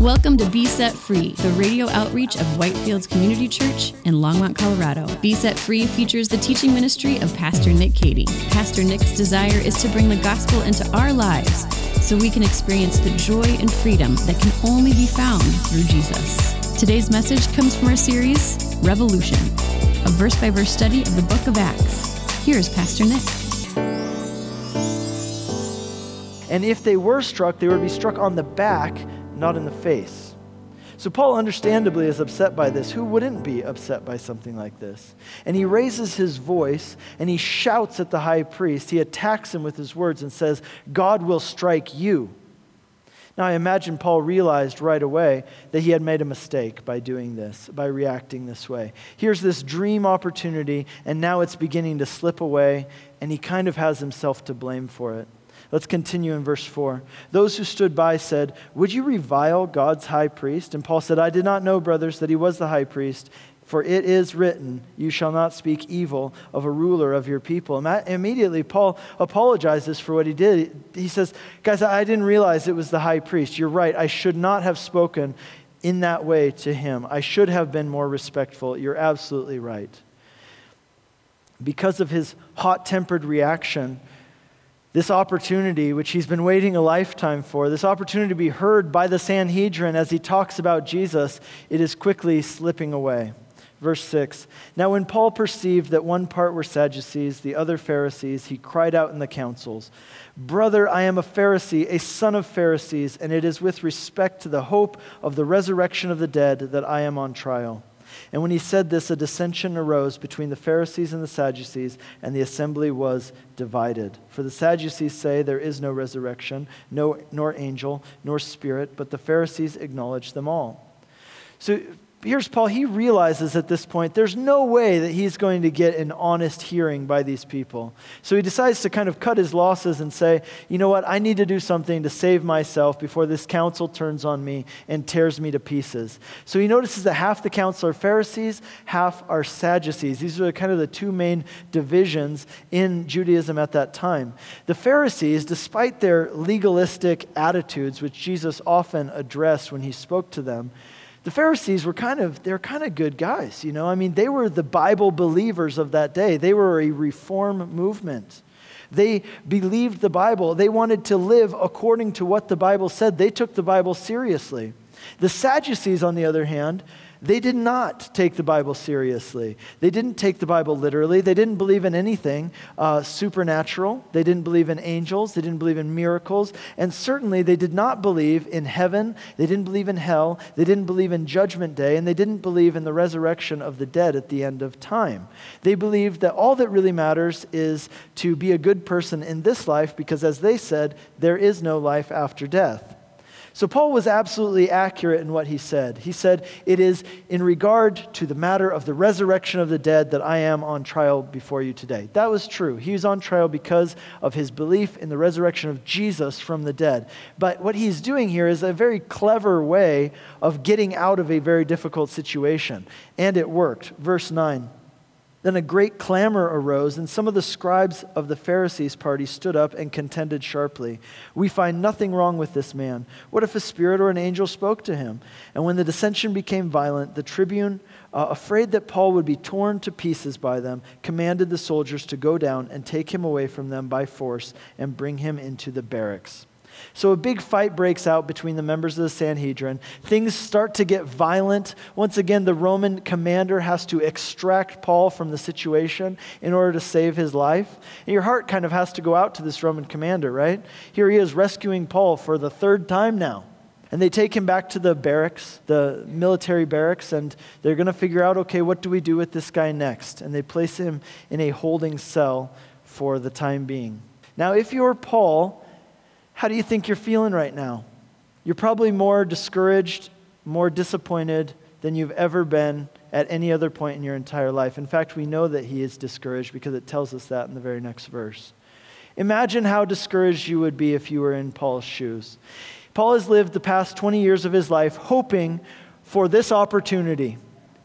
Welcome to Be Set Free, the radio outreach of Whitefields Community Church in Longmont, Colorado. Be Set Free features the teaching ministry of Pastor Nick Cady. Pastor Nick's desire is to bring the gospel into our lives so we can experience the joy and freedom that can only be found through Jesus. Today's message comes from our series, Revolution, a verse by verse study of the book of Acts. Here's Pastor Nick. And if they were struck, they would be struck on the back not in the face. So Paul understandably is upset by this. Who wouldn't be upset by something like this? And he raises his voice and he shouts at the high priest. He attacks him with his words and says, God will strike you. Now, I imagine Paul realized right away that he had made a mistake by doing this, by reacting this way. Here's this dream opportunity, and now it's beginning to slip away, and he kind of has himself to blame for it. Let's continue in verse 4. Those who stood by said, Would you revile God's high priest? And Paul said, I did not know, brothers, that he was the high priest. For it is written, You shall not speak evil of a ruler of your people. And Immediately, Paul apologizes for what he did. He says, Guys, I didn't realize it was the high priest. You're right. I should not have spoken in that way to him. I should have been more respectful. You're absolutely right. Because of his hot tempered reaction, this opportunity, which he's been waiting a lifetime for, this opportunity to be heard by the Sanhedrin as he talks about Jesus, it is quickly slipping away. Verse 6 Now, when Paul perceived that one part were Sadducees, the other Pharisees, he cried out in the councils, Brother, I am a Pharisee, a son of Pharisees, and it is with respect to the hope of the resurrection of the dead that I am on trial. And when he said this, a dissension arose between the Pharisees and the Sadducees, and the assembly was divided. For the Sadducees say there is no resurrection, no, nor angel, nor spirit, but the Pharisees acknowledge them all. So here's Paul. He realizes at this point there's no way that he's going to get an honest hearing by these people. So he decides to kind of cut his losses and say, you know what, I need to do something to save myself before this council turns on me and tears me to pieces. So he notices that half the council are Pharisees, half are Sadducees. These are kind of the two main divisions in Judaism at that time. The Pharisees, despite their legalistic attitudes, which Jesus often addressed when he spoke to them, the Pharisees were kind of, they're kind of good guys, you know? I mean, they were the Bible believers of that day. They were a reform movement. They believed the Bible. They wanted to live according to what the Bible said. They took the Bible seriously. The Sadducees, on the other hand, they did not take the Bible seriously. They didn't take the Bible literally. They didn't believe in anything uh, supernatural. They didn't believe in angels. They didn't believe in miracles. And certainly they did not believe in heaven. They didn't believe in hell. They didn't believe in judgment day. And they didn't believe in the resurrection of the dead at the end of time. They believed that all that really matters is to be a good person in this life because, as they said, there is no life after death. So, Paul was absolutely accurate in what he said. He said, It is in regard to the matter of the resurrection of the dead that I am on trial before you today. That was true. He was on trial because of his belief in the resurrection of Jesus from the dead. But what he's doing here is a very clever way of getting out of a very difficult situation. And it worked. Verse 9. Then a great clamor arose, and some of the scribes of the Pharisees' party stood up and contended sharply. We find nothing wrong with this man. What if a spirit or an angel spoke to him? And when the dissension became violent, the tribune, uh, afraid that Paul would be torn to pieces by them, commanded the soldiers to go down and take him away from them by force and bring him into the barracks. So a big fight breaks out between the members of the Sanhedrin. Things start to get violent. Once again, the Roman commander has to extract Paul from the situation in order to save his life. And your heart kind of has to go out to this Roman commander, right? Here he is rescuing Paul for the third time now. And they take him back to the barracks, the military barracks, and they're going to figure out okay, what do we do with this guy next? And they place him in a holding cell for the time being. Now, if you're Paul, how do you think you're feeling right now? You're probably more discouraged, more disappointed than you've ever been at any other point in your entire life. In fact, we know that he is discouraged because it tells us that in the very next verse. Imagine how discouraged you would be if you were in Paul's shoes. Paul has lived the past 20 years of his life hoping for this opportunity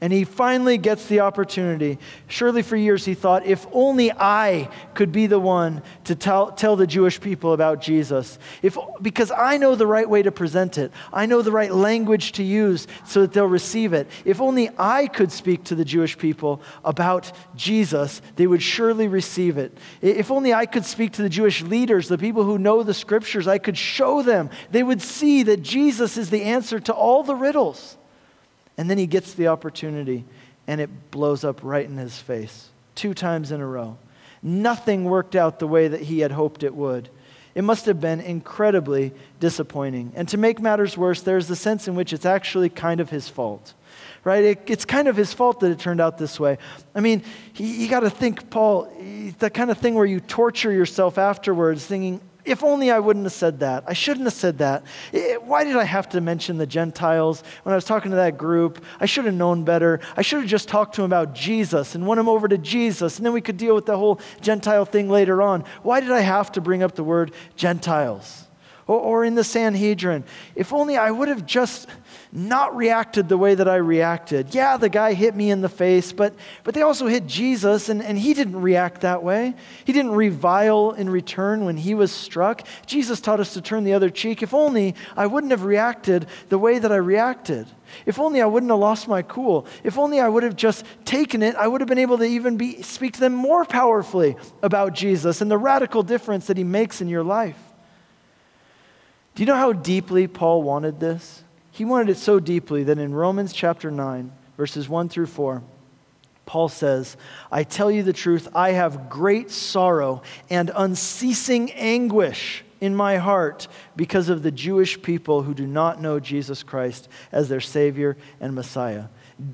And he finally gets the opportunity. Surely for years he thought, if only I could be the one to tell, tell the Jewish people about Jesus. If, because I know the right way to present it, I know the right language to use so that they'll receive it. If only I could speak to the Jewish people about Jesus, they would surely receive it. If only I could speak to the Jewish leaders, the people who know the scriptures, I could show them. They would see that Jesus is the answer to all the riddles. And then he gets the opportunity and it blows up right in his face two times in a row. Nothing worked out the way that he had hoped it would. It must have been incredibly disappointing. And to make matters worse, there's the sense in which it's actually kind of his fault. Right? It, it's kind of his fault that it turned out this way. I mean, you got to think, Paul, that kind of thing where you torture yourself afterwards, thinking, if only I wouldn't have said that. I shouldn't have said that. why did I have to mention the Gentiles when I was talking to that group? I should have known better. I should have just talked to him about Jesus and won him over to Jesus, and then we could deal with the whole Gentile thing later on. Why did I have to bring up the word Gentiles? Or, or in the Sanhedrin, if only I would have just not reacted the way that I reacted. Yeah, the guy hit me in the face, but, but they also hit Jesus, and, and he didn't react that way. He didn't revile in return when he was struck. Jesus taught us to turn the other cheek. If only I wouldn't have reacted the way that I reacted. If only I wouldn't have lost my cool. If only I would have just taken it, I would have been able to even be, speak to them more powerfully about Jesus and the radical difference that he makes in your life. Do you know how deeply Paul wanted this? He wanted it so deeply that in Romans chapter 9, verses 1 through 4, Paul says, I tell you the truth, I have great sorrow and unceasing anguish in my heart because of the Jewish people who do not know Jesus Christ as their Savior and Messiah.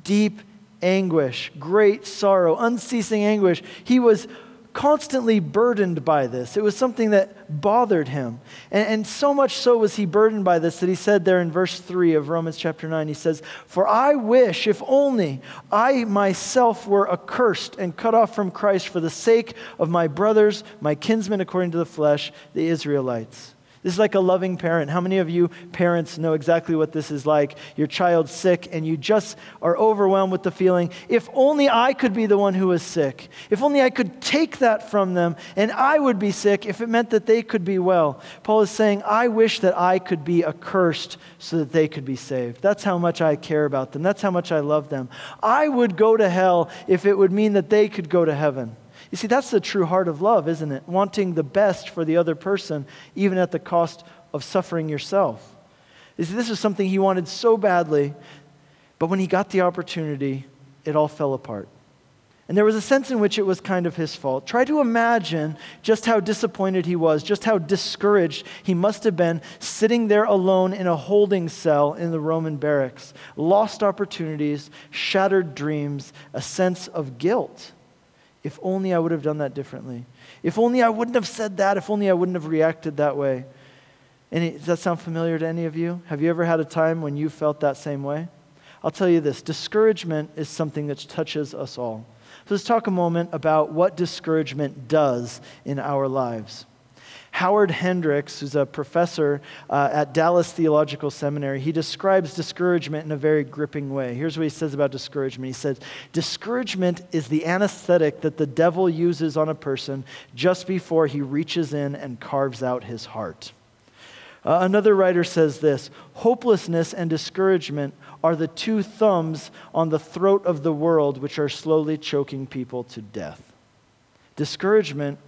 Deep anguish, great sorrow, unceasing anguish. He was constantly burdened by this. It was something that bothered him. And, and, so much so was he burdened by this that he said there in verse 3 of Romans chapter 9, he says, For I wish, if only I myself were accursed and cut off from Christ for the sake of my brothers, my kinsmen according to the flesh, the Israelites. This is like a loving parent. How many of you parents know exactly what this is like? Your child's sick and you just are overwhelmed with the feeling, if only I could be the one who is sick. If only I could take that from them and I would be sick if it meant that they could be well. Paul is saying, I wish that I could be accursed so that they could be saved. That's how much I care about them. That's how much I love them. I would go to hell if it would mean that they could go to heaven. You see, that's the true heart of love, isn't it? Wanting the best for the other person, even at the cost of suffering yourself. You see, this is something he wanted so badly, but when he got the opportunity, it all fell apart. And there was a sense in which it was kind of his fault. Try to imagine just how disappointed he was, just how discouraged he must have been sitting there alone in a holding cell in the Roman barracks. Lost opportunities, shattered dreams, a sense of guilt. If only I would have done that differently. If only I wouldn't have said that. If only I wouldn't have reacted that way. Any, does that sound familiar to any of you? Have you ever had a time when you felt that same way? I'll tell you this discouragement is something that touches us all. So let's talk a moment about what discouragement does in our lives. Howard Hendricks, who's a professor uh, at Dallas Theological Seminary, he describes discouragement in a very gripping way. Here's what he says about discouragement. He says, Discouragement is the anesthetic that the devil uses on a person just before he reaches in and carves out his heart. Uh, another writer says this Hopelessness and discouragement are the two thumbs on the throat of the world which are slowly choking people to death. Discouragement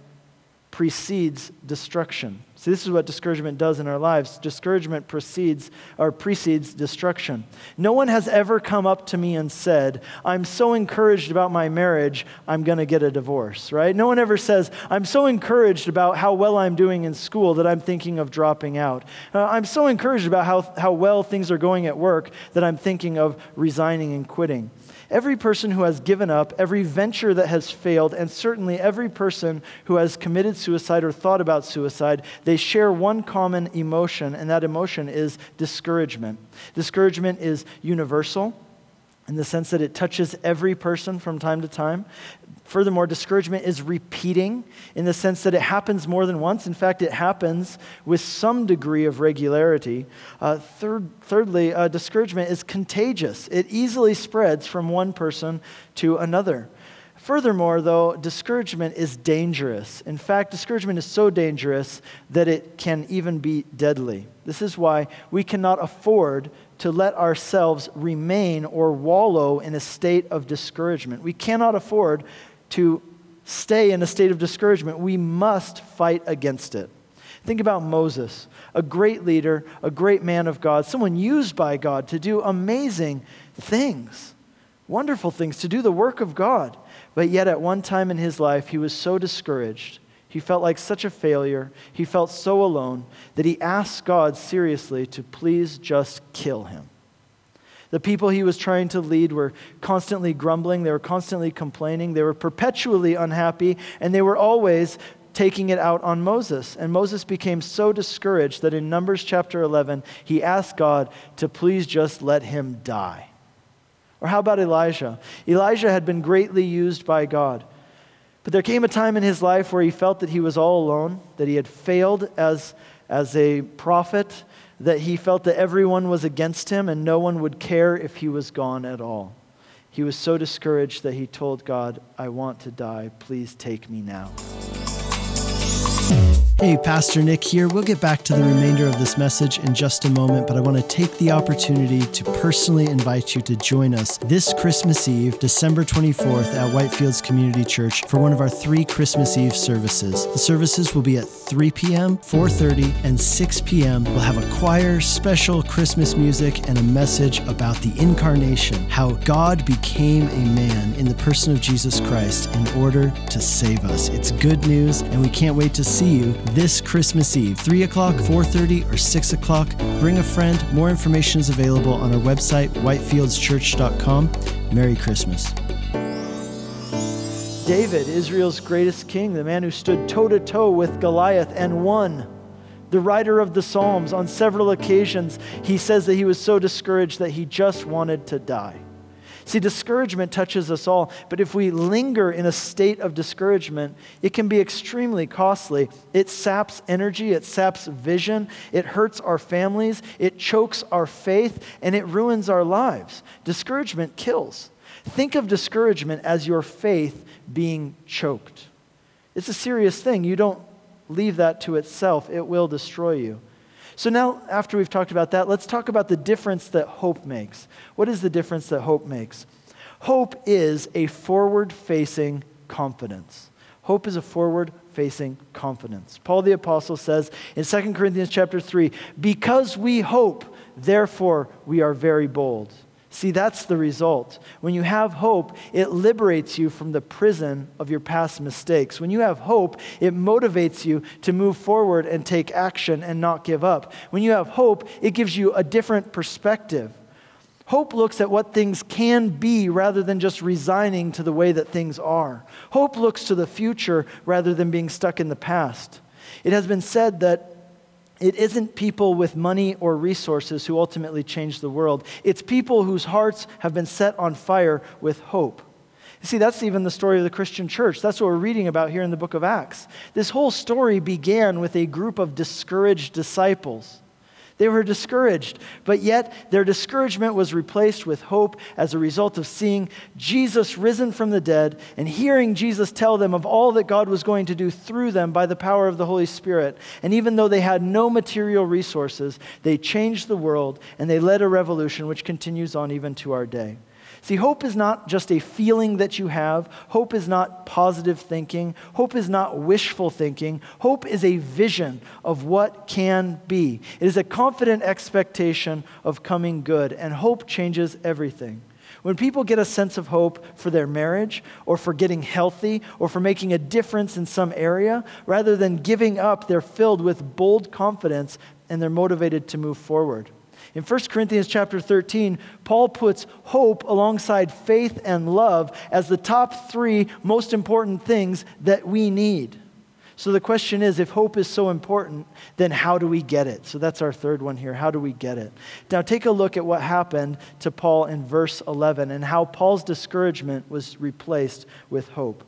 precedes destruction. See, this is what discouragement does in our lives. Discouragement precedes or precedes destruction. No one has ever come up to me and said, "I'm so encouraged about my marriage, I'm going to get a divorce." Right? No one ever says, "I'm so encouraged about how well I'm doing in school that I'm thinking of dropping out." Uh, I'm so encouraged about how how well things are going at work that I'm thinking of resigning and quitting. Every person who has given up, every venture that has failed, and certainly every person who has committed suicide or thought about suicide, they share one common emotion, and that emotion is discouragement. Discouragement is universal. In the sense that it touches every person from time to time. Furthermore, discouragement is repeating in the sense that it happens more than once. In fact, it happens with some degree of regularity. Uh, third, thirdly, uh, discouragement is contagious, it easily spreads from one person to another. Furthermore, though, discouragement is dangerous. In fact, discouragement is so dangerous that it can even be deadly. This is why we cannot afford to let ourselves remain or wallow in a state of discouragement. We cannot afford to stay in a state of discouragement. We must fight against it. Think about Moses, a great leader, a great man of God, someone used by God to do amazing things, wonderful things, to do the work of God. But yet, at one time in his life, he was so discouraged. He felt like such a failure. He felt so alone that he asked God seriously to please just kill him. The people he was trying to lead were constantly grumbling, they were constantly complaining, they were perpetually unhappy, and they were always taking it out on Moses. And Moses became so discouraged that in Numbers chapter 11, he asked God to please just let him die. Or how about Elijah? Elijah had been greatly used by God. But there came a time in his life where he felt that he was all alone, that he had failed as, as a prophet, that he felt that everyone was against him and no one would care if he was gone at all. He was so discouraged that he told God, I want to die. Please take me now. Hey, Pastor Nick here. We'll get back to the remainder of this message in just a moment, but I want to take the opportunity to personally invite you to join us this Christmas Eve, December 24th, at Whitefields Community Church for one of our three Christmas Eve services. The services will be at 3 p.m., 4:30, and 6 p.m. We'll have a choir, special Christmas music, and a message about the incarnation, how God became a man in the person of Jesus Christ in order to save us. It's good news, and we can't wait to see you this Christmas Eve, 3 o'clock, 4.30, or 6 o'clock. Bring a friend. More information is available on our website, whitefieldschurch.com. Merry Christmas. David, Israel's greatest king, the man who stood toe to toe with Goliath and won. The writer of the Psalms, on several occasions, he says that he was so discouraged that he just wanted to die. See, discouragement touches us all, but if we linger in a state of discouragement, it can be extremely costly. It saps energy, it saps vision, it hurts our families, it chokes our faith, and it ruins our lives. Discouragement kills. Think of discouragement as your faith being choked. It's a serious thing. You don't leave that to itself, it will destroy you. So, now after we've talked about that, let's talk about the difference that hope makes. What is the difference that hope makes? Hope is a forward facing confidence. Hope is a forward facing confidence. Paul the apostle says in 2 Corinthians chapter 3, because we hope, therefore we are very bold. See, that's the result. When you have hope, it liberates you from the prison of your past mistakes. When you have hope, it motivates you to move forward and take action and not give up. When you have hope, it gives you a different perspective. Hope looks at what things can be rather than just resigning to the way that things are. Hope looks to the future rather than being stuck in the past. It has been said that it isn't people with money or resources who ultimately change the world. It's people whose hearts have been set on fire with hope. See, that's even the story of the Christian church. That's what we're reading about here in the book of Acts. This whole story began with a group of discouraged disciples. They were discouraged, but yet their discouragement was replaced with hope as a result of seeing Jesus risen from the dead and hearing Jesus tell them of all that God was going to do through them by the power of the Holy Spirit. And even though they had no material resources, they changed the world and they led a revolution which continues on even to our day. See, hope is not just a feeling that you have. Hope is not positive thinking. Hope is not wishful thinking. Hope is a vision of what can be. It is a confident expectation of coming good, and hope changes everything. When people get a sense of hope for their marriage or for getting healthy or for making a difference in some area, rather than giving up, they're filled with bold confidence and they're motivated to move forward. In 1 Corinthians chapter 13, Paul puts hope alongside faith and love as the top three most important things that we need. So the question is if hope is so important, then how do we get it? So that's our third one here. How do we get it? Now take a look at what happened to Paul in verse 11 and how Paul's discouragement was replaced with hope.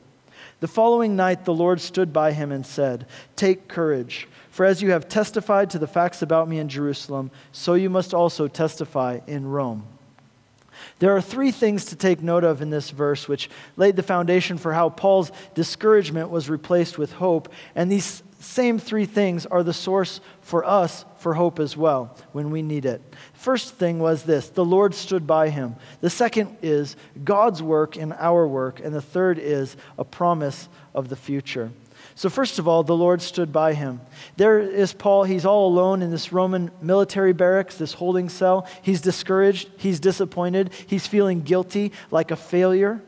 The following night, the Lord stood by him and said, Take courage, for as you have testified to the facts about me in Jerusalem, so you must also testify in Rome. There are three things to take note of in this verse, which laid the foundation for how Paul's discouragement was replaced with hope. And these same three things are the source for us for hope as well when we need it. First thing was this the Lord stood by him. The second is God's work in our work. And the third is a promise of the future. So, first of all, the Lord stood by him. There is Paul. He's all alone in this Roman military barracks, this holding cell. He's discouraged. He's disappointed. He's feeling guilty, like a failure.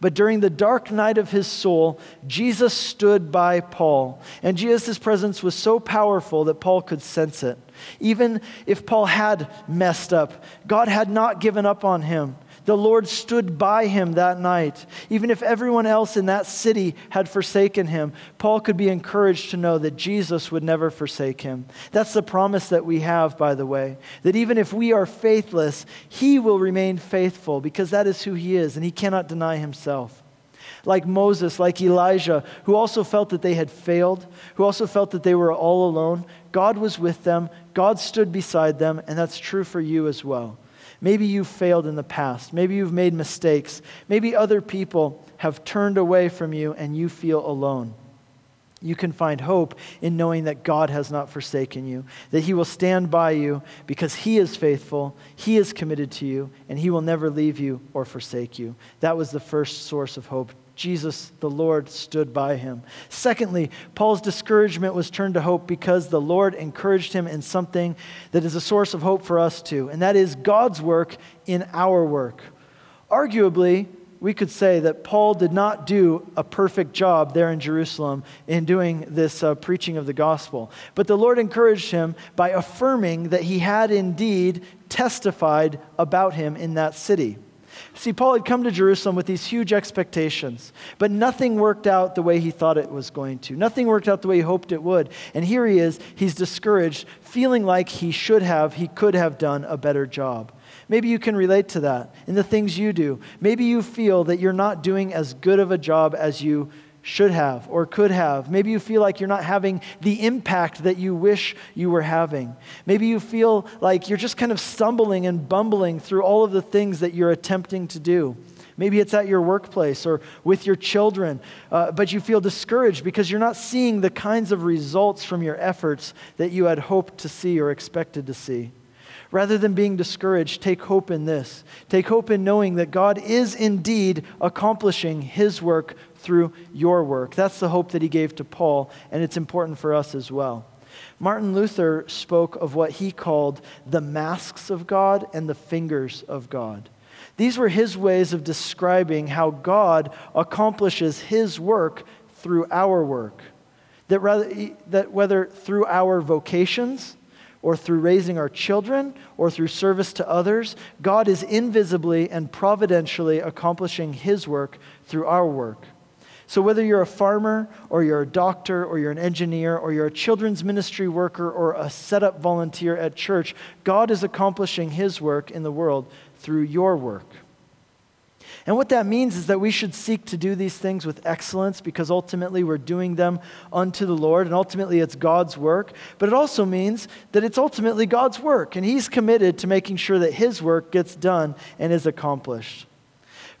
But during the dark night of his soul, Jesus stood by Paul. And Jesus' presence was so powerful that Paul could sense it. Even if Paul had messed up, God had not given up on him. The Lord stood by him that night. Even if everyone else in that city had forsaken him, Paul could be encouraged to know that Jesus would never forsake him. That's the promise that we have, by the way, that even if we are faithless, he will remain faithful because that is who he is and he cannot deny himself like Moses, like Elijah, who also felt that they had failed, who also felt that they were all alone. God was with them, God stood beside them, and that's true for you as well. Maybe you've failed in the past. Maybe you've made mistakes. Maybe other people have turned away from you and you feel alone. You can find hope in knowing that God has not forsaken you, that He will stand by you because He is faithful, He is committed to you, and He will never leave you or forsake you. That was the first source of hope. Jesus, the Lord, stood by him. Secondly, Paul's discouragement was turned to hope because the Lord encouraged him in something that is a source of hope for us too, and that is God's work in our work. Arguably, we could say that Paul did not do a perfect job there in Jerusalem in doing this uh, preaching of the gospel. But the Lord encouraged him by affirming that he had indeed testified about him in that city. See, Paul had come to Jerusalem with these huge expectations, but nothing worked out the way he thought it was going to. Nothing worked out the way he hoped it would. And here he is, he's discouraged, feeling like he should have, he could have done a better job. Maybe you can relate to that in the things you do. Maybe you feel that you're not doing as good of a job as you should have or could have. Maybe you feel like you're not having the impact that you wish you were having. Maybe you feel like you're just kind of stumbling and bumbling through all of the things that you're attempting to do. Maybe it's at your workplace or with your children, uh, but you feel discouraged because you're not seeing the kinds of results from your efforts that you had hoped to see or expected to see. Rather than being discouraged, take hope in this. Take hope in knowing that God is indeed accomplishing His work through your work. That's the hope that He gave to Paul, and it's important for us as well. Martin Luther spoke of what he called the masks of God and the fingers of God. These were his ways of describing how God accomplishes his work through our work. That, rather, that whether through our vocations, or through raising our children or through service to others, God is invisibly and providentially accomplishing His work through our work. So, whether you're a farmer or you're a doctor or you're an engineer or you're a children's ministry worker or a setup volunteer at church, God is accomplishing His work in the world through your work. And what that means is that we should seek to do these things with excellence because ultimately we're doing them unto the Lord and ultimately it's God's work. But it also means that it's ultimately God's work and He's committed to making sure that His work gets done and is accomplished.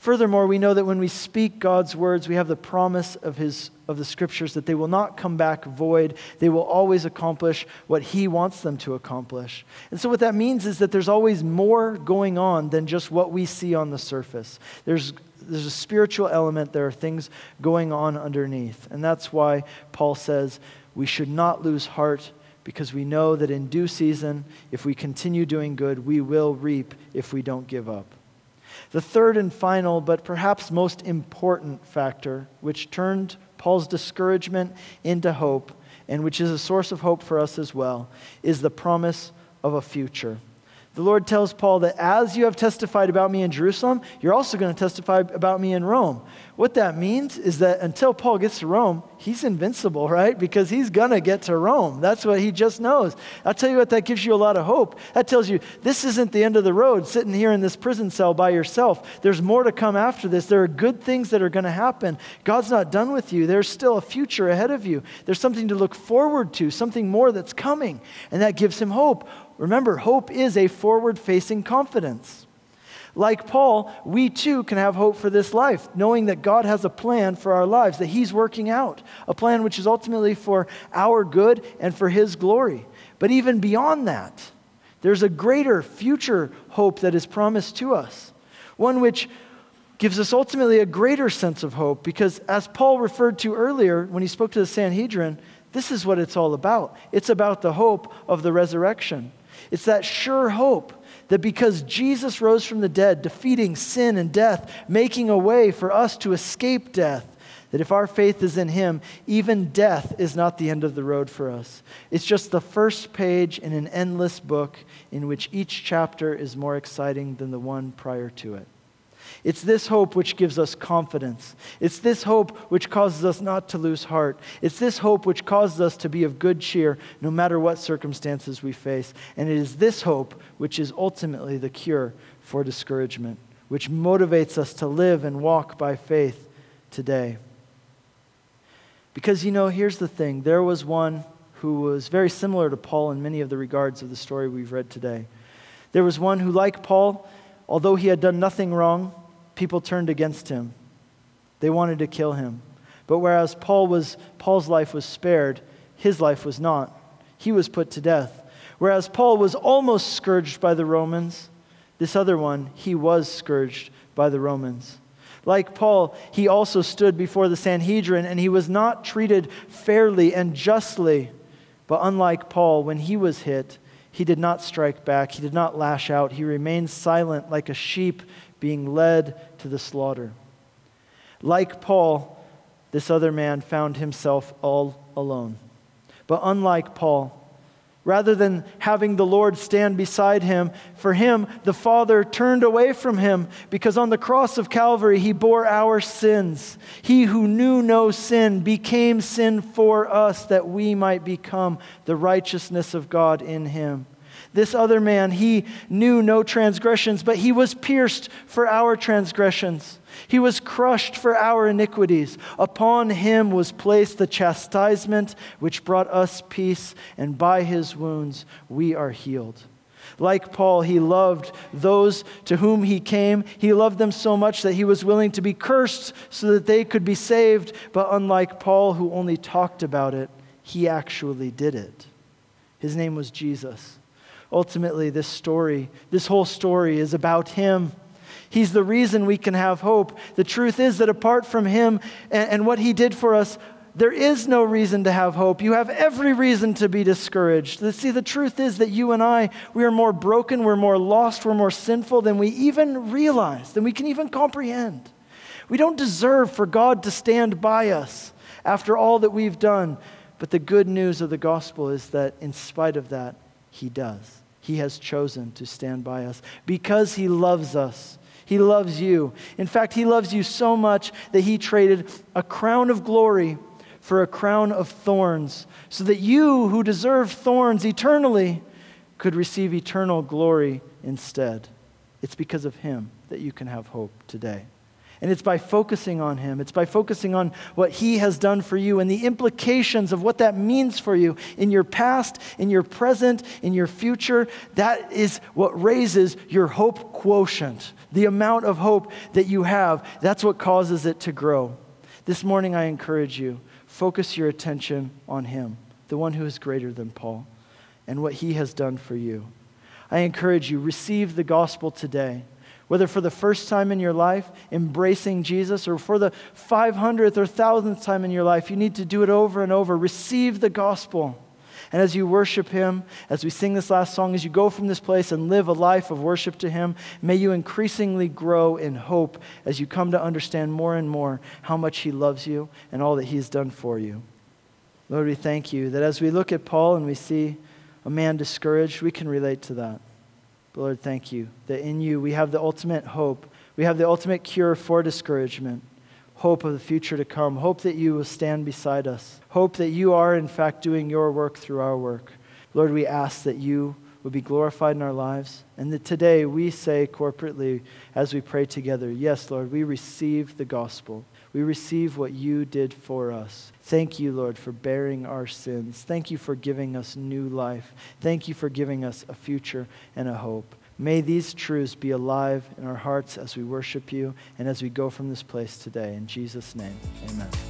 Furthermore, we know that when we speak God's words, we have the promise of, his, of the scriptures that they will not come back void. They will always accomplish what He wants them to accomplish. And so, what that means is that there's always more going on than just what we see on the surface. There's, there's a spiritual element, there are things going on underneath. And that's why Paul says we should not lose heart because we know that in due season, if we continue doing good, we will reap if we don't give up. The third and final, but perhaps most important factor, which turned Paul's discouragement into hope, and which is a source of hope for us as well, is the promise of a future. The Lord tells Paul that as you have testified about me in Jerusalem, you're also going to testify about me in Rome. What that means is that until Paul gets to Rome, he's invincible, right? Because he's going to get to Rome. That's what he just knows. I'll tell you what, that gives you a lot of hope. That tells you this isn't the end of the road, sitting here in this prison cell by yourself. There's more to come after this. There are good things that are going to happen. God's not done with you, there's still a future ahead of you. There's something to look forward to, something more that's coming. And that gives him hope. Remember, hope is a forward facing confidence. Like Paul, we too can have hope for this life, knowing that God has a plan for our lives, that He's working out, a plan which is ultimately for our good and for His glory. But even beyond that, there's a greater future hope that is promised to us, one which gives us ultimately a greater sense of hope, because as Paul referred to earlier when he spoke to the Sanhedrin, this is what it's all about. It's about the hope of the resurrection. It's that sure hope that because Jesus rose from the dead, defeating sin and death, making a way for us to escape death, that if our faith is in Him, even death is not the end of the road for us. It's just the first page in an endless book in which each chapter is more exciting than the one prior to it. It's this hope which gives us confidence. It's this hope which causes us not to lose heart. It's this hope which causes us to be of good cheer no matter what circumstances we face. And it is this hope which is ultimately the cure for discouragement, which motivates us to live and walk by faith today. Because, you know, here's the thing there was one who was very similar to Paul in many of the regards of the story we've read today. There was one who, like Paul, although he had done nothing wrong, people turned against him. They wanted to kill him. But whereas Paul was, Paul's life was spared, his life was not. He was put to death. Whereas Paul was almost scourged by the Romans, this other one, he was scourged by the Romans. Like Paul, he also stood before the Sanhedrin and he was not treated fairly and justly. But unlike Paul, when he was hit, he did not strike back, he did not lash out. He remained silent like a sheep being led to the slaughter. Like Paul, this other man found himself all alone. But unlike Paul, rather than having the Lord stand beside him, for him, the Father turned away from him because on the cross of Calvary, he bore our sins. He who knew no sin became sin for us that we might become the righteousness of God in him. This other man, he knew no transgressions, but he was pierced for our transgressions. He was crushed for our iniquities. Upon him was placed the chastisement which brought us peace, and by his wounds we are healed. Like Paul, he loved those to whom he came. He loved them so much that he was willing to be cursed so that they could be saved. But unlike Paul, who only talked about it, he actually did it. His name was Jesus. Ultimately, this story, this whole story is about Him. He's the reason we can have hope. The truth is that apart from Him and, and, what He did for us, there is no reason to have hope. You have every reason to be discouraged. See, the truth is that you and I, we are more broken, we're more lost, we're more sinful than we even realize, than we can even comprehend. We don't deserve for God to stand by us after all that we've done. But the good news of the gospel is that in spite of that, He does. He has chosen to stand by us because He loves us. He loves you. In fact, He loves you so much that He traded a crown of glory for a crown of thorns, so that you, who deserve thorns eternally, could receive eternal glory instead. It's because of Him that you can have hope today. And it's by focusing on Him, it's by focusing on what He has done for you and the implications of what that means for you in your past, in your present, in your future. That is what raises your hope quotient, the amount of hope that you have. That's what causes it to grow. This morning, I encourage you focus your attention on Him, the one who is greater than Paul, and what He has done for you. I encourage you, receive the gospel today whether for the first time in your life, embracing Jesus, or for the 500th or 1000th time in your life, you need to do it over and over. Receive the gospel. And as you worship Him, as we sing this last song, as you go from this place and live a life of worship to Him, may you increasingly grow in hope as you come to understand more and more how much He loves you and all that He has done for you. Lord, we thank you that as we look at Paul and we see a man discouraged, we can relate to that. But Lord, thank you that in you we have the ultimate hope. We have the ultimate cure for discouragement, hope of the future to come, hope that you will stand beside us, hope that you are, in fact, doing your work through our work. Lord, we ask that you would be glorified in our lives. And that today we say corporately as we pray together, Yes, Lord, we receive the gospel. We receive what you did for us. Thank you, Lord, for bearing our sins. Thank you for giving us new life. Thank you for giving us a future and a hope. May these truths be alive in our hearts as we worship you and as we go from this place today. In Jesus' name, amen.